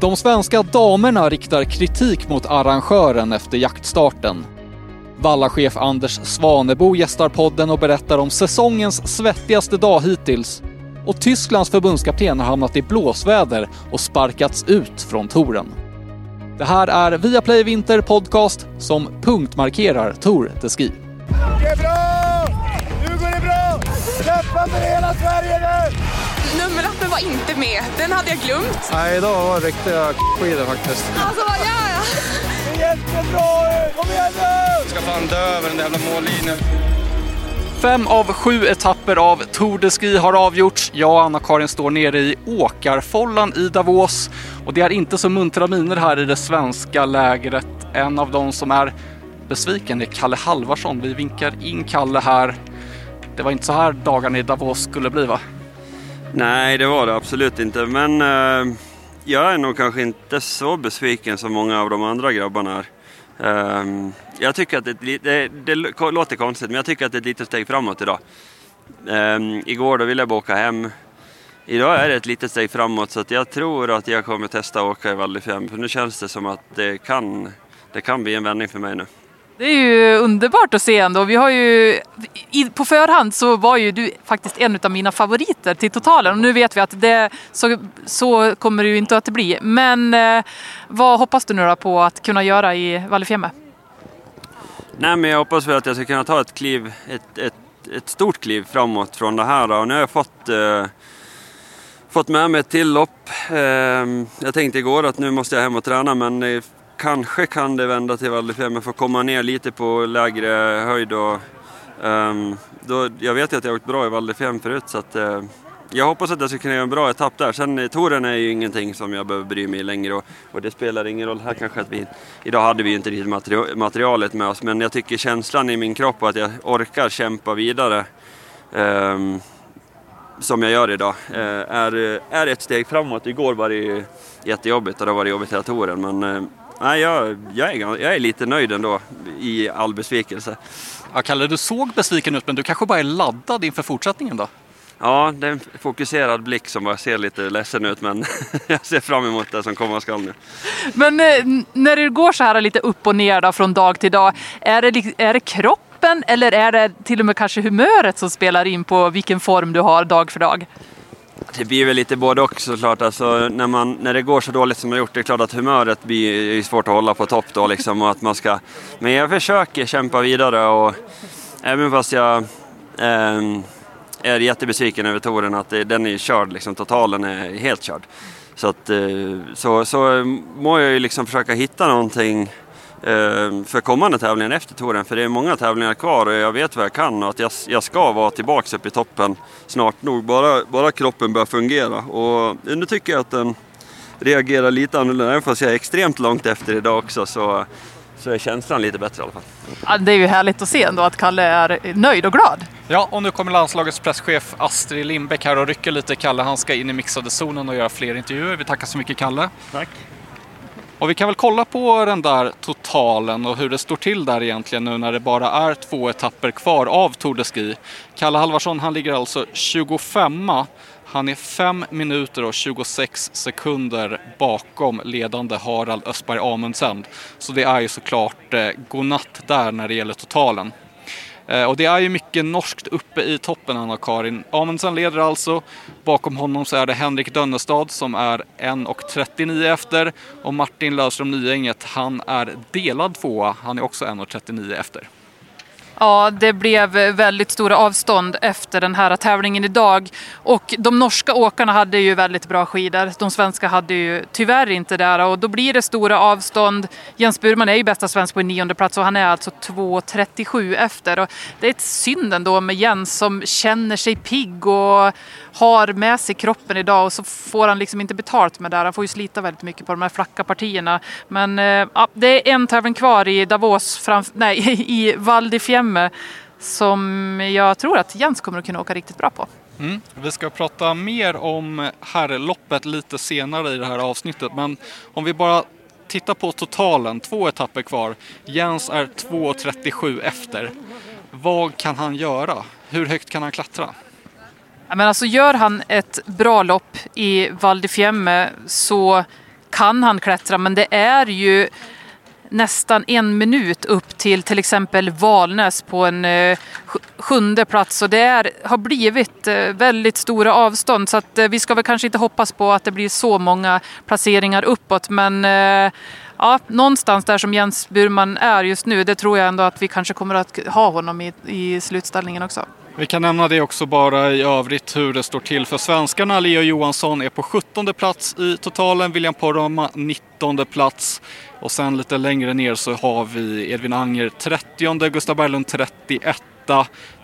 De svenska damerna riktar kritik mot arrangören efter jaktstarten. Vallachef Anders Svanebo gästar podden och berättar om säsongens svettigaste dag hittills. Och Tysklands förbundskapten har hamnat i blåsväder och sparkats ut från touren. Det här är Viaplay Vinter Podcast som punktmarkerar Tour de Ski. Det är bra! Nu går det bra! Kämpa för hela Sverige nu! Nummerlappen var inte med. Den hade jag glömt. Nej, idag var det riktiga skidor faktiskt. Alltså, vad gör jag? Det är jättebra! Kom igen nu! ska fan dö över den där jävla mållinjen. Fem av sju etapper av Tour de Ski har avgjorts. Jag och Anna-Karin står nere i Åkarfållan i Davos. Och det är inte så muntra miner här i det svenska lägret. En av de som är besviken är Kalle Halvarsson. Vi vinkar in Kalle här. Det var inte så här dagarna i Davos skulle bli va? Nej, det var det absolut inte. Men eh, jag är nog kanske inte så besviken som många av de andra grabbarna är. Eh, jag tycker att det, det, det, låter konstigt, men jag tycker att det är ett litet steg framåt idag. Eh, igår då ville jag bara åka hem. Idag är det ett litet steg framåt så att jag tror att jag kommer testa att åka i Val di Fiemme. För nu känns det som att det kan, det kan bli en vändning för mig nu. Det är ju underbart att se ändå. Vi har ju, i, på förhand så var ju du faktiskt en av mina favoriter till totalen och nu vet vi att det, så, så kommer det ju inte att bli. Men eh, vad hoppas du nu då på att kunna göra i Val? Nej, men jag hoppas väl att jag ska kunna ta ett kliv, ett, ett, ett stort kliv framåt från det här. Och nu har jag fått, eh, fått med mig ett till lopp. Eh, jag tänkte igår att nu måste jag hem och träna men kanske kan det vända till Val di Fiemme komma ner lite på lägre höjd. Och, um, då, jag vet ju att jag har åkt bra i Val di Fiemme förut så att, uh, jag hoppas att jag ska kunna göra en bra etapp där. Sen eh, touren är ju ingenting som jag behöver bry mig längre och, och det spelar ingen roll här kanske att vi, idag hade vi ju inte riktigt materialet med oss men jag tycker känslan i min kropp och att jag orkar kämpa vidare um, som jag gör idag uh, är, är ett steg framåt. Igår var det ju jättejobbigt och det var det jobbigt hela touren men uh, Nej, jag, jag, är, jag är lite nöjd ändå i all besvikelse. Ja, Kalle, du såg besviken ut men du kanske bara är laddad inför fortsättningen då? Ja, det är en fokuserad blick som bara ser lite ledsen ut men jag ser fram emot det som komma skall nu. Men eh, när det går så här lite upp och ner då, från dag till dag, är det, är det kroppen eller är det till och med kanske humöret som spelar in på vilken form du har dag för dag? Det blir väl lite både och såklart. Alltså, när, man, när det går så dåligt som det har gjort, det är klart att humöret blir svårt att hålla på topp då liksom. Och att man ska, men jag försöker kämpa vidare och även fast jag eh, är jättebesviken över touren att det, den är körd, liksom, totalen är helt körd. Så, att, eh, så, så må jag ju liksom försöka hitta någonting för kommande tävlingar efter touren. För det är många tävlingar kvar och jag vet vad jag kan och att jag, jag ska vara tillbaka uppe i toppen snart nog. Bara, bara kroppen börjar fungera. Och nu tycker jag att den reagerar lite annorlunda. Även fast jag är extremt långt efter idag också så, så är känslan lite bättre i alla fall. Ja, det är ju härligt att se ändå att Kalle är nöjd och glad. Ja, och nu kommer landslagets presschef Astrid Lindbäck här och rycker lite Kalle. Han ska in i mixade zonen och göra fler intervjuer. Vi tackar så mycket Kalle. Tack. Och vi kan väl kolla på den där totalen och hur det står till där egentligen nu när det bara är två etapper kvar av Tour de Ski. Kalle Halvarsson han ligger alltså 25 han är 5 minuter och 26 sekunder bakom ledande Harald Östberg Amundsen. Så det är ju såklart eh, godnatt där när det gäller totalen. Eh, och det är ju mycket norskt uppe i toppen, Anna-Karin. Amundsen leder alltså. Bakom honom så är det Henrik Dönnestad som är 1.39 efter. Och Martin Löfström Nyänget, han är delad tvåa. Han är också 1.39 efter. Ja, det blev väldigt stora avstånd efter den här tävlingen idag. Och de norska åkarna hade ju väldigt bra skidor. De svenska hade ju tyvärr inte det. Och då blir det stora avstånd. Jens Burman är ju bästa svensk på nionde plats och han är alltså 2.37 efter. Och det är ett synd ändå med Jens som känner sig pigg och har med sig kroppen idag och så får han liksom inte betalt med det. Han får ju slita väldigt mycket på de här flacka partierna. Men eh, ja, det är en tävling kvar i Davos, framf- nej, i Val di Fiemme som jag tror att Jens kommer att kunna åka riktigt bra på. Mm. Vi ska prata mer om herrloppet lite senare i det här avsnittet men om vi bara tittar på totalen, två etapper kvar. Jens är 2.37 efter. Vad kan han göra? Hur högt kan han klättra? Men alltså gör han ett bra lopp i Val di Fiemme så kan han klättra, men det är ju nästan en minut upp till till exempel Valnäs på en eh, sjunde plats. Och det är, har blivit eh, väldigt stora avstånd så att eh, vi ska väl kanske inte hoppas på att det blir så många placeringar uppåt. Men eh, ja, någonstans där som Jens Burman är just nu, det tror jag ändå att vi kanske kommer att ha honom i, i slutställningen också. Vi kan nämna det också bara i övrigt hur det står till för svenskarna. Leo Johansson är på 17 plats i totalen, William Poromaa 19 plats. Och sen lite längre ner så har vi Edvin Anger 30, Gustav Berglund 31,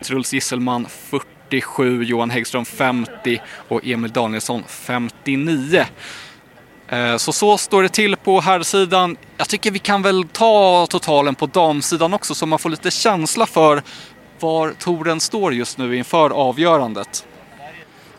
Truls Gisselman 47, Johan Häggström 50 och Emil Danielsson 59. Eh, så så står det till på herrsidan. Jag tycker vi kan väl ta totalen på damsidan också så man får lite känsla för var touren står just nu inför avgörandet.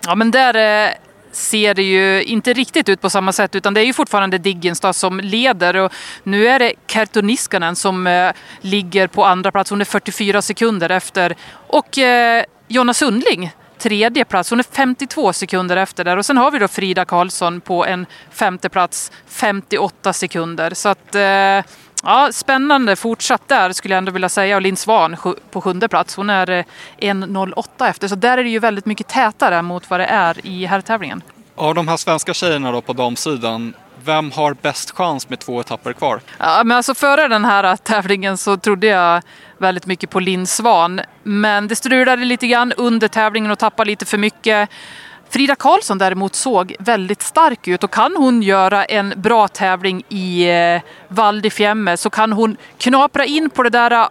Ja men där eh, ser det ju inte riktigt ut på samma sätt utan det är ju fortfarande Diggenstad som leder och nu är det Kerttu Niskanen som eh, ligger på andra plats. Hon är 44 sekunder efter och eh, Jonna Sundling tredje plats. Hon är 52 sekunder efter där. Och sen har vi då Frida Karlsson på en femte plats, 58 sekunder. Så att, eh, ja, spännande fortsatt där skulle jag ändå vilja säga. Och Linn Svan på sjunde plats. Hon är 1.08 eh, efter. Så där är det ju väldigt mycket tätare mot vad det är i herrtävlingen. Av de här svenska tjejerna då på damsidan, vem har bäst chans med två etapper kvar? Ja, men alltså före den här tävlingen så trodde jag väldigt mycket på Linn Svan. Men det strulade lite grann under tävlingen och tappade lite för mycket. Frida Karlsson däremot såg väldigt stark ut och kan hon göra en bra tävling i eh, Val di Fiemme så kan hon knapra in på det där eh,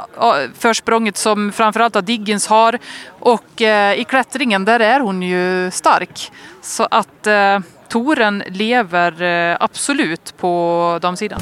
försprånget som framförallt Diggins har. Och eh, i klättringen där är hon ju stark. Så att eh, Toren lever eh, absolut på damsidan.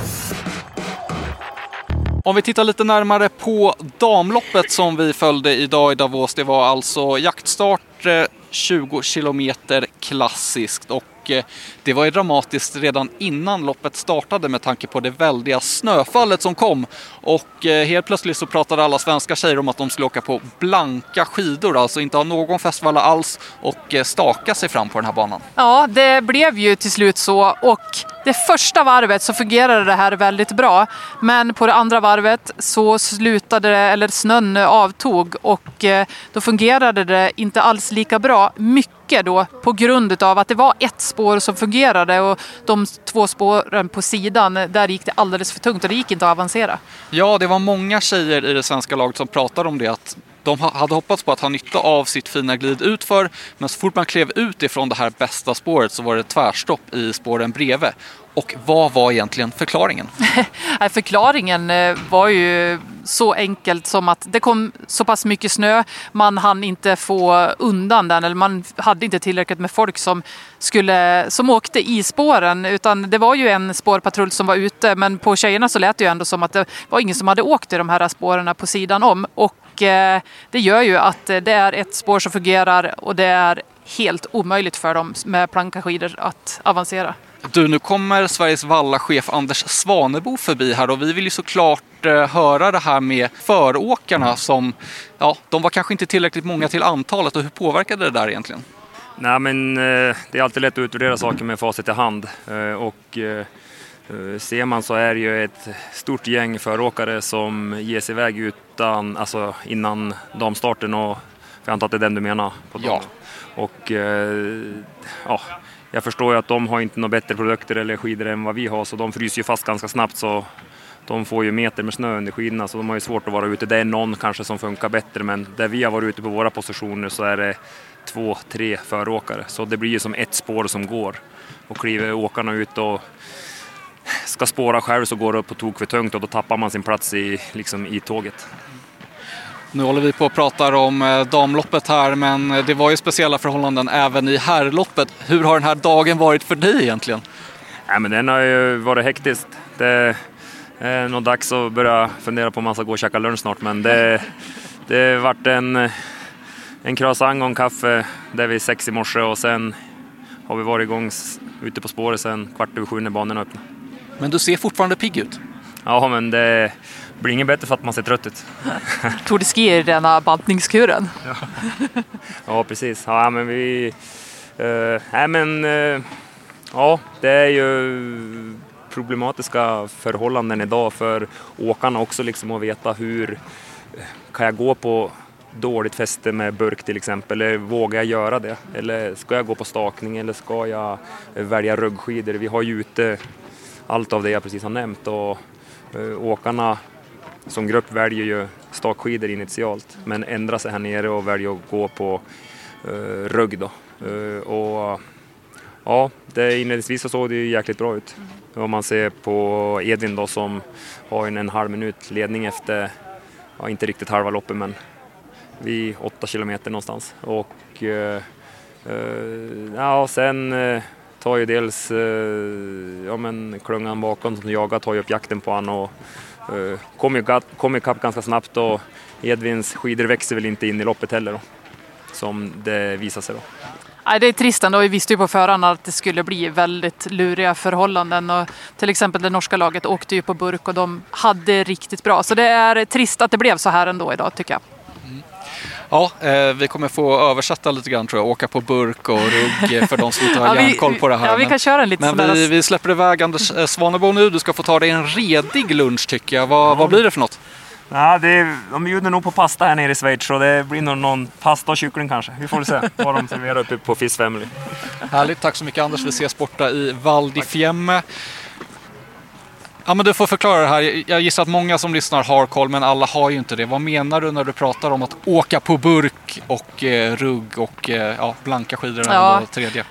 Om vi tittar lite närmare på damloppet som vi följde idag i Davos. Det var alltså jaktstart 20 kilometer klassiskt. Och och eh, det var ju dramatiskt redan innan loppet startade med tanke på det väldiga snöfallet som kom. Och eh, helt plötsligt så pratade alla svenska tjejer om att de skulle åka på blanka skidor, alltså inte ha någon fästvalla alls och eh, staka sig fram på den här banan. Ja, det blev ju till slut så och det första varvet så fungerade det här väldigt bra. Men på det andra varvet så slutade det, eller snön avtog och då fungerade det inte alls lika bra. Mycket mycket då på grund av att det var ett spår som fungerade och de två spåren på sidan, där gick det alldeles för tungt och det gick inte att avancera. Ja, det var många tjejer i det svenska laget som pratade om det att de hade hoppats på att ha nytta av sitt fina glid utför men så fort man klev ut ifrån det här bästa spåret så var det tvärstopp i spåren bredvid. Och vad var egentligen förklaringen? förklaringen eh, var ju så enkelt som att det kom så pass mycket snö, man hann inte få undan den eller man hade inte tillräckligt med folk som, skulle, som åkte i spåren utan det var ju en spårpatrull som var ute men på tjejerna så lät det ju ändå som att det var ingen som hade åkt i de här spåren på sidan om och eh, det gör ju att det är ett spår som fungerar och det är helt omöjligt för dem med planka skidor att avancera. Du, nu kommer Sveriges vallachef Anders Svanebo förbi här och vi vill ju såklart eh, höra det här med föråkarna som, ja, de var kanske inte tillräckligt många till antalet och hur påverkade det där egentligen? Nej, men eh, det är alltid lätt att utvärdera saker med facit i hand eh, och ser man så är det ju ett stort gäng föråkare som ger sig iväg utan, alltså innan damstarten och jag antar att det är den du menar? På ja. Och ja, jag förstår ju att de har inte några bättre produkter eller skidor än vad vi har så de fryser ju fast ganska snabbt så de får ju meter med snö under skidorna så de har ju svårt att vara ute. Det är någon kanske som funkar bättre men där vi har varit ute på våra positioner så är det två, tre föråkare så det blir ju som ett spår som går. Och kliver åkarna ut och ska spåra själv så går det på tok för tungt och då tappar man sin plats i, liksom, i tåget. Nu håller vi på och pratar om eh, damloppet här, men eh, det var ju speciella förhållanden även i herrloppet. Hur har den här dagen varit för dig egentligen? Ja, men den har ju varit hektisk. Det är nog dags att börja fundera på om man ska gå och käka lunch snart, men det, det vart en, en croissant och en kaffe där vid sex i morse och sen har vi varit igång ute på spåret sen kvart över sju när banorna öppnade. Men du ser fortfarande pigg ut? Ja, men det blir inget bättre för att man ser trött ut. Tour de Ski i denna bantningskuren. Ja. ja, precis. Ja, men vi... Uh, nej, men, uh, Ja, det är ju problematiska förhållanden idag för åkarna också liksom att veta hur kan jag gå på dåligt fäste med burk till exempel, eller vågar jag göra det? Eller ska jag gå på stakning eller ska jag välja ruggskidor? Vi har ju ute allt av det jag precis har nämnt och Eh, åkarna som grupp väljer ju stakskidor initialt men ändrar sig här nere och väljer att gå på eh, rugg då. Eh, och ja, det inledningsvis så såg det ju jäkligt bra ut. Om man ser på Edvin då som har en, en halv minut ledning efter, ja inte riktigt halva loppet men vid åtta kilometer någonstans. Och eh, eh, ja, sen eh, tar ju dels eh, ja, men klungan bakom som jagar tar ju upp jakten på honom och eh, kommer kom ikapp ganska snabbt och Edvins skidor växer väl inte in i loppet heller då, som det visar sig då. Nej, det är trist ändå. Vi visste ju på förhand att det skulle bli väldigt luriga förhållanden. Och till exempel det norska laget åkte ju på burk och de hade riktigt bra. Så det är trist att det blev så här ändå idag tycker jag. Ja, eh, vi kommer få översätta lite grann tror jag. Åka på burk och rugg för de som inte har ja, järnkoll på det här. Ja, vi kan köra en liten Men vi, vi släpper iväg Anders eh, Svanebo nu. Du ska få ta dig en redig lunch tycker jag. Vad, mm. vad blir det för något? Ja, det de bjuder nog på pasta här nere i Schweiz så det blir nog någon pasta och kyckling kanske. Vi får se vad de serverar uppe på Fish Family. Härligt, tack så mycket Anders. Vi ses borta i Val di Fiemme. Ja, men du får förklara det här. Jag gissar att många som lyssnar har koll, men alla har ju inte det. Vad menar du när du pratar om att åka på burk och eh, rugg och eh, ja, blanka skidor? Ja. Och tredje?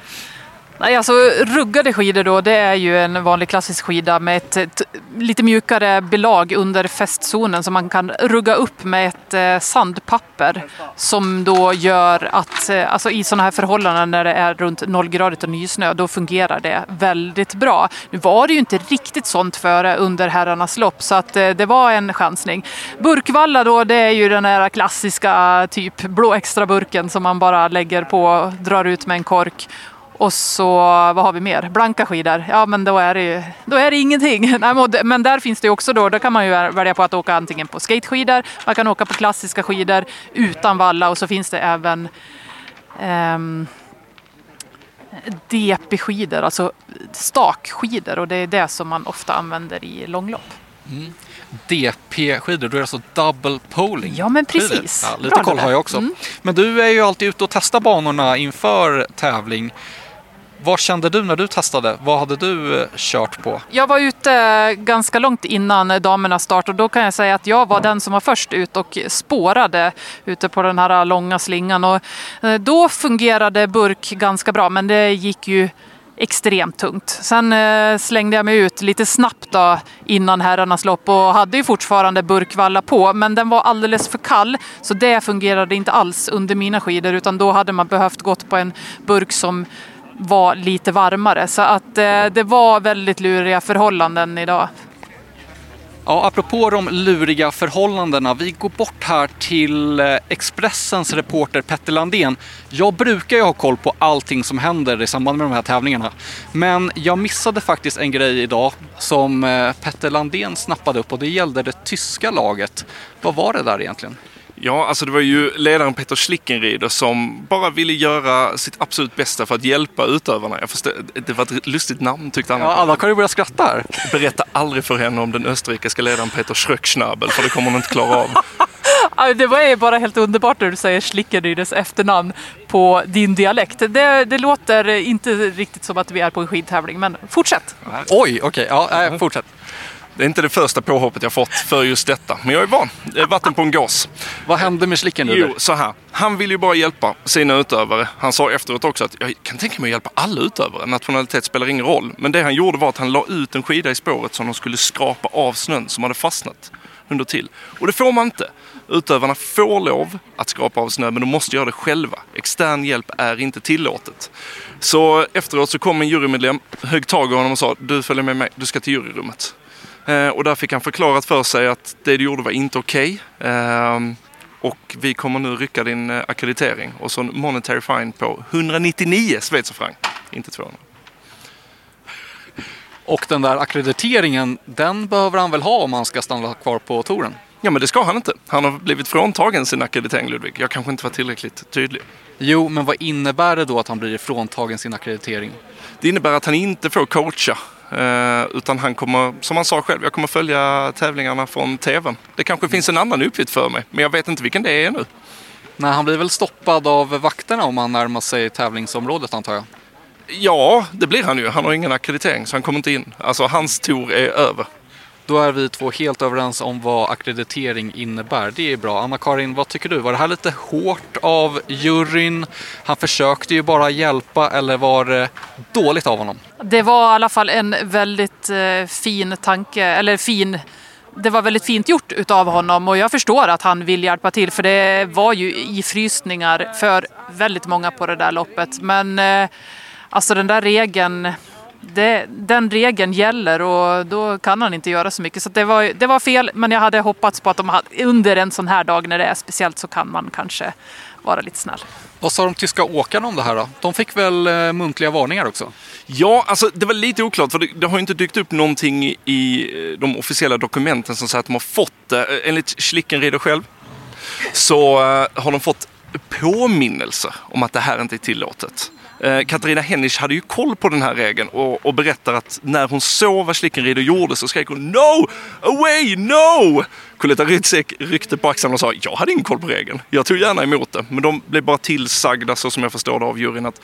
Nej, alltså ruggade skidor då, det är ju en vanlig klassisk skida med ett, ett lite mjukare belag under fästzonen som man kan rugga upp med ett eh, sandpapper som då gör att, eh, alltså i sådana här förhållanden när det är runt nollgradigt och nysnö, då fungerar det väldigt bra. Nu var det ju inte riktigt sånt före under herrarnas lopp så att eh, det var en chansning. Burkvalla då, det är ju den här klassiska typ blå extra burken som man bara lägger på och drar ut med en kork och så, vad har vi mer? Blanka skidor. Ja, men då är det, ju, då är det ingenting. Men där finns det också då, då kan man ju välja på att åka antingen på skateskidor, man kan åka på klassiska skidor utan valla och så finns det även um, DP-skidor, alltså stakskidor och det är det som man ofta använder i långlopp. Mm. DP-skidor, då är det alltså double poling. Ja, men precis. Ja, lite koll har jag också. Mm. Men du är ju alltid ute och testar banorna inför tävling. Vad kände du när du testade? Vad hade du eh, kört på? Jag var ute ganska långt innan damernas start och då kan jag säga att jag var den som var först ut och spårade ute på den här långa slingan. Och eh, då fungerade burk ganska bra men det gick ju extremt tungt. Sen eh, slängde jag mig ut lite snabbt då, innan herrarnas lopp och hade ju fortfarande burkvalla på men den var alldeles för kall så det fungerade inte alls under mina skidor utan då hade man behövt gått på en burk som var lite varmare. Så att eh, det var väldigt luriga förhållanden idag. Ja, apropå de luriga förhållandena. Vi går bort här till eh, Expressens reporter Petter Landén. Jag brukar ju ha koll på allting som händer i samband med de här tävlingarna. Men jag missade faktiskt en grej idag som eh, Petter Landén snappade upp och det gällde det tyska laget. Vad var det där egentligen? Ja, alltså det var ju ledaren Peter Schlickenrieder som bara ville göra sitt absolut bästa för att hjälpa utövarna. Jag förstår, det var ett lustigt namn tyckte han. Ja, alla kan ju börja skratta här. Berätta aldrig för henne om den österrikiska ledaren Peter Schröckschnabel för det kommer hon inte klara av. Det var ju bara helt underbart när du säger Schlickenrieders efternamn på din dialekt. Det, det, låter inte riktigt som att vi är på en skidtävling, men fortsätt. Oj, okej, okay, ja, fortsätt. Det är inte det första påhoppet jag fått för just detta. Men jag är van. Det är vatten på en gås. Vad hände med Slicken nu? Jo, så här. Han vill ju bara hjälpa sina utövare. Han sa efteråt också att jag kan tänka mig att hjälpa alla utövare. Nationalitet spelar ingen roll. Men det han gjorde var att han la ut en skida i spåret som de skulle skrapa av snön som hade fastnat under till. Och det får man inte. Utövarna får lov att skrapa av snö men de måste göra det själva. Extern hjälp är inte tillåtet. Så efteråt så kom en jurymedlem, högg tag i honom och sa du följer med mig, du ska till juryrummet. Eh, och där fick han förklarat för sig att det du gjorde var inte okej. Okay. Eh, och vi kommer nu rycka din eh, akkreditering och så en monetary fine på 199 schweizerfranc, inte 200. Och den där akkrediteringen, den behöver han väl ha om han ska stanna kvar på touren? Ja, men det ska han inte. Han har blivit fråntagen sin akkreditering, Ludvig. Jag kanske inte var tillräckligt tydlig. Jo, men vad innebär det då att han blir ifråntagen sin akkreditering? Det innebär att han inte får coacha. Eh, utan han kommer, som han sa själv, jag kommer följa tävlingarna från TVn. Det kanske finns en annan uppgift för mig, men jag vet inte vilken det är ännu. Nej, han blir väl stoppad av vakterna om han närmar sig tävlingsområdet antar jag. Ja, det blir han ju. Han har ingen akkreditering så han kommer inte in. Alltså hans tour är över. Då är vi två helt överens om vad akkreditering innebär. Det är bra. Anna-Karin, vad tycker du? Var det här lite hårt av juryn? Han försökte ju bara hjälpa eller var det dåligt av honom? Det var i alla fall en väldigt eh, fin tanke, eller fin det var väldigt fint gjort utav honom och jag förstår att han vill hjälpa till för det var ju ifrysningar för väldigt många på det där loppet. Men eh, alltså den där regeln, det, den regeln gäller och då kan han inte göra så mycket. Så det var, det var fel, men jag hade hoppats på att de hade, under en sån här dag när det är speciellt så kan man kanske vara lite snäll. Vad sa de tyska åkarna om det här då? De fick väl eh, muntliga varningar också? Ja, alltså det var lite oklart för det, det har inte dykt upp någonting i, i de officiella dokumenten som säger att de har fått det. Eh, Enligt Schlickenrieder själv så eh, har de fått påminnelse om att det här inte är tillåtet. Eh, Katarina Hennisch hade ju koll på den här regeln och, och berättar att när hon såg vad Schlickenrieder gjorde så skrek hon No! Away! No! Coletta Rytzek ryckte på axlarna och sa jag hade ingen koll på regeln. Jag tog gärna emot det. Men de blev bara tillsagda så som jag förstår det av juryn att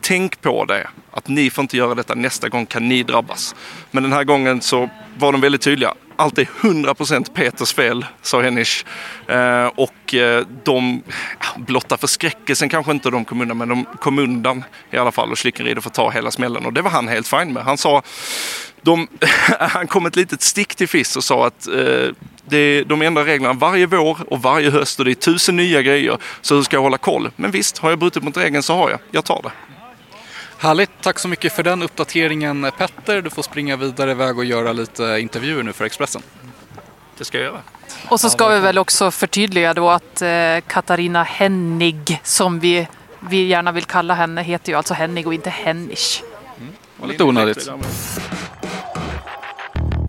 tänk på det. Att ni får inte göra detta nästa gång kan ni drabbas. Men den här gången så var de väldigt tydliga. Allt är 100% Peters fel, sa Hennish. Eh, och eh, de, blotta förskräckelsen kanske inte de kom undan, men de kom undan i alla fall. Och Schlickenrieder får ta hela smällen. Och det var han helt fin med. Han sa, de, han kom ett litet stick till FIS och sa att eh, det, de ändrar reglerna varje vår och varje höst och det är tusen nya grejer. Så hur ska jag hålla koll? Men visst, har jag brutit mot regeln så har jag. Jag tar det. Härligt, tack så mycket för den uppdateringen Petter. Du får springa vidare iväg och göra lite intervjuer nu för Expressen. Det ska jag göra. Och så ska vi väl också förtydliga då att eh, Katarina Hennig, som vi, vi gärna vill kalla henne, heter ju alltså Hennig och inte Hennisch. var lite onödigt.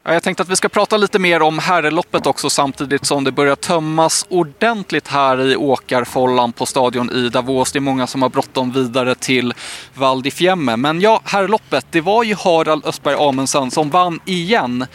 Jag tänkte att vi ska prata lite mer om herrloppet också samtidigt som det börjar tömmas ordentligt här i åkarfållan på stadion i Davos. Det är många som har bråttom vidare till Val di Fiemme. Men ja, herrloppet, det var ju Harald Östberg Amundsen som vann igen.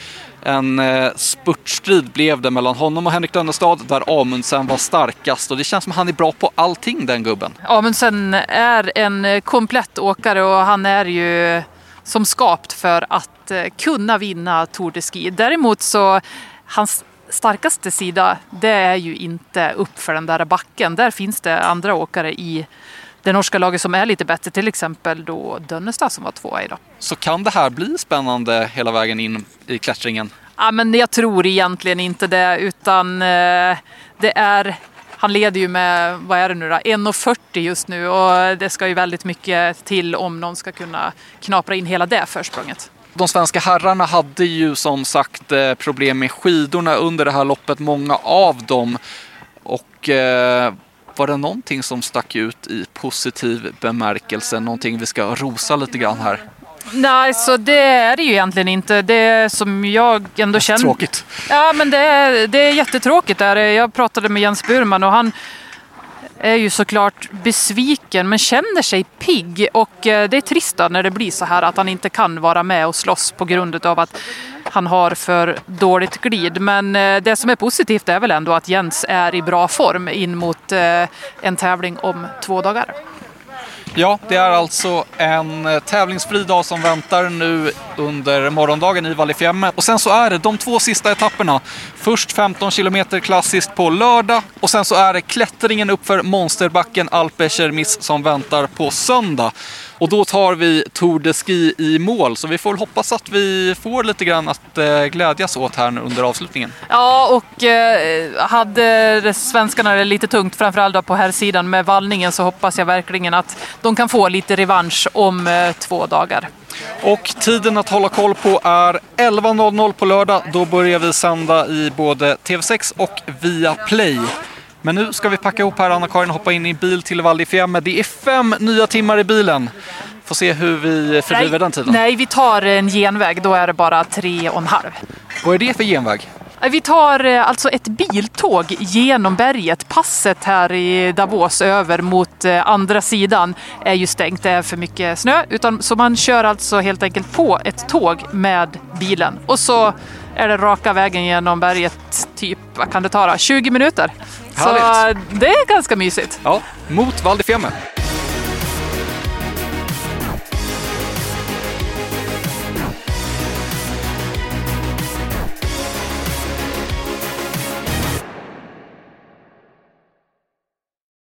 En eh, spurtstrid blev det mellan honom och Henrik Dönnestad där Amundsen var starkast och det känns som att han är bra på allting den gubben. Amundsen är en eh, komplett åkare och han är ju som skapt för att eh, kunna vinna Tour de Ski. Däremot så hans starkaste sida det är ju inte upp för den där backen. Där finns det andra åkare i det norska laget som är lite bättre, till exempel då Dönnestad som var tvåa idag. Så kan det här bli spännande hela vägen in i klättringen? Ja, men jag tror egentligen inte det, utan eh, det är han leder ju med, vad är det nu då, 1,40 just nu och det ska ju väldigt mycket till om någon ska kunna knapra in hela det försprånget. De svenska herrarna hade ju som sagt eh, problem med skidorna under det här loppet, många av dem. Och eh, var det någonting som stack ut i positiv bemärkelse? Någonting vi ska rosa lite grann här? Nej, så det är det ju egentligen inte. Det som jag ändå känner... Tråkigt. Ja, men det är, det är jättetråkigt. Där. Jag pratade med Jens Burman och han är ju såklart besviken men känner sig pigg. Och eh, det är trist när det blir så här att han inte kan vara med och slåss på grund av att han har för dåligt glid. Men eh, det som är positivt är väl ändå att Jens är i bra form in mot eh, en tävling om två dagar. Ja, det är alltså en eh, tävlingsfri dag som väntar nu under morgondagen i Vallifjemme. Och sen så är det de två sista etapperna. Först 15 kilometer klassiskt på lördag och sen så är det klättringen uppför monsterbacken Alpe Miss som väntar på söndag. Och då tar vi Tour de Ski i mål, så vi får hoppas att vi får lite grann att eh, glädjas åt här under avslutningen. Ja, och eh, hade svenskarna det lite tungt, framförallt på här sidan med vallningen, så hoppas jag verkligen att de kan få lite revansch om eh, två dagar. Och tiden att hålla koll på är 11.00 på lördag. Då börjar vi sända i både TV6 och via Play. Men nu ska vi packa ihop här, Anna-Karin, och hoppa in i en bil till Val. Det är fem nya timmar i bilen. Får se hur vi fördriver den tiden. Nej, vi tar en genväg. Då är det bara tre och en halv. Vad är det för genväg? Vi tar eh, alltså ett biltåg genom berget. Passet här i Davos över mot eh, andra sidan är ju stängt. Det är för mycket snö. Utan, så man kör alltså helt enkelt på ett tåg med bilen. Och så är det raka vägen genom berget, typ, vad kan det ta då? 20 minuter. Så Härligt. det är ganska mysigt. Ja, mot Val di Fiemme.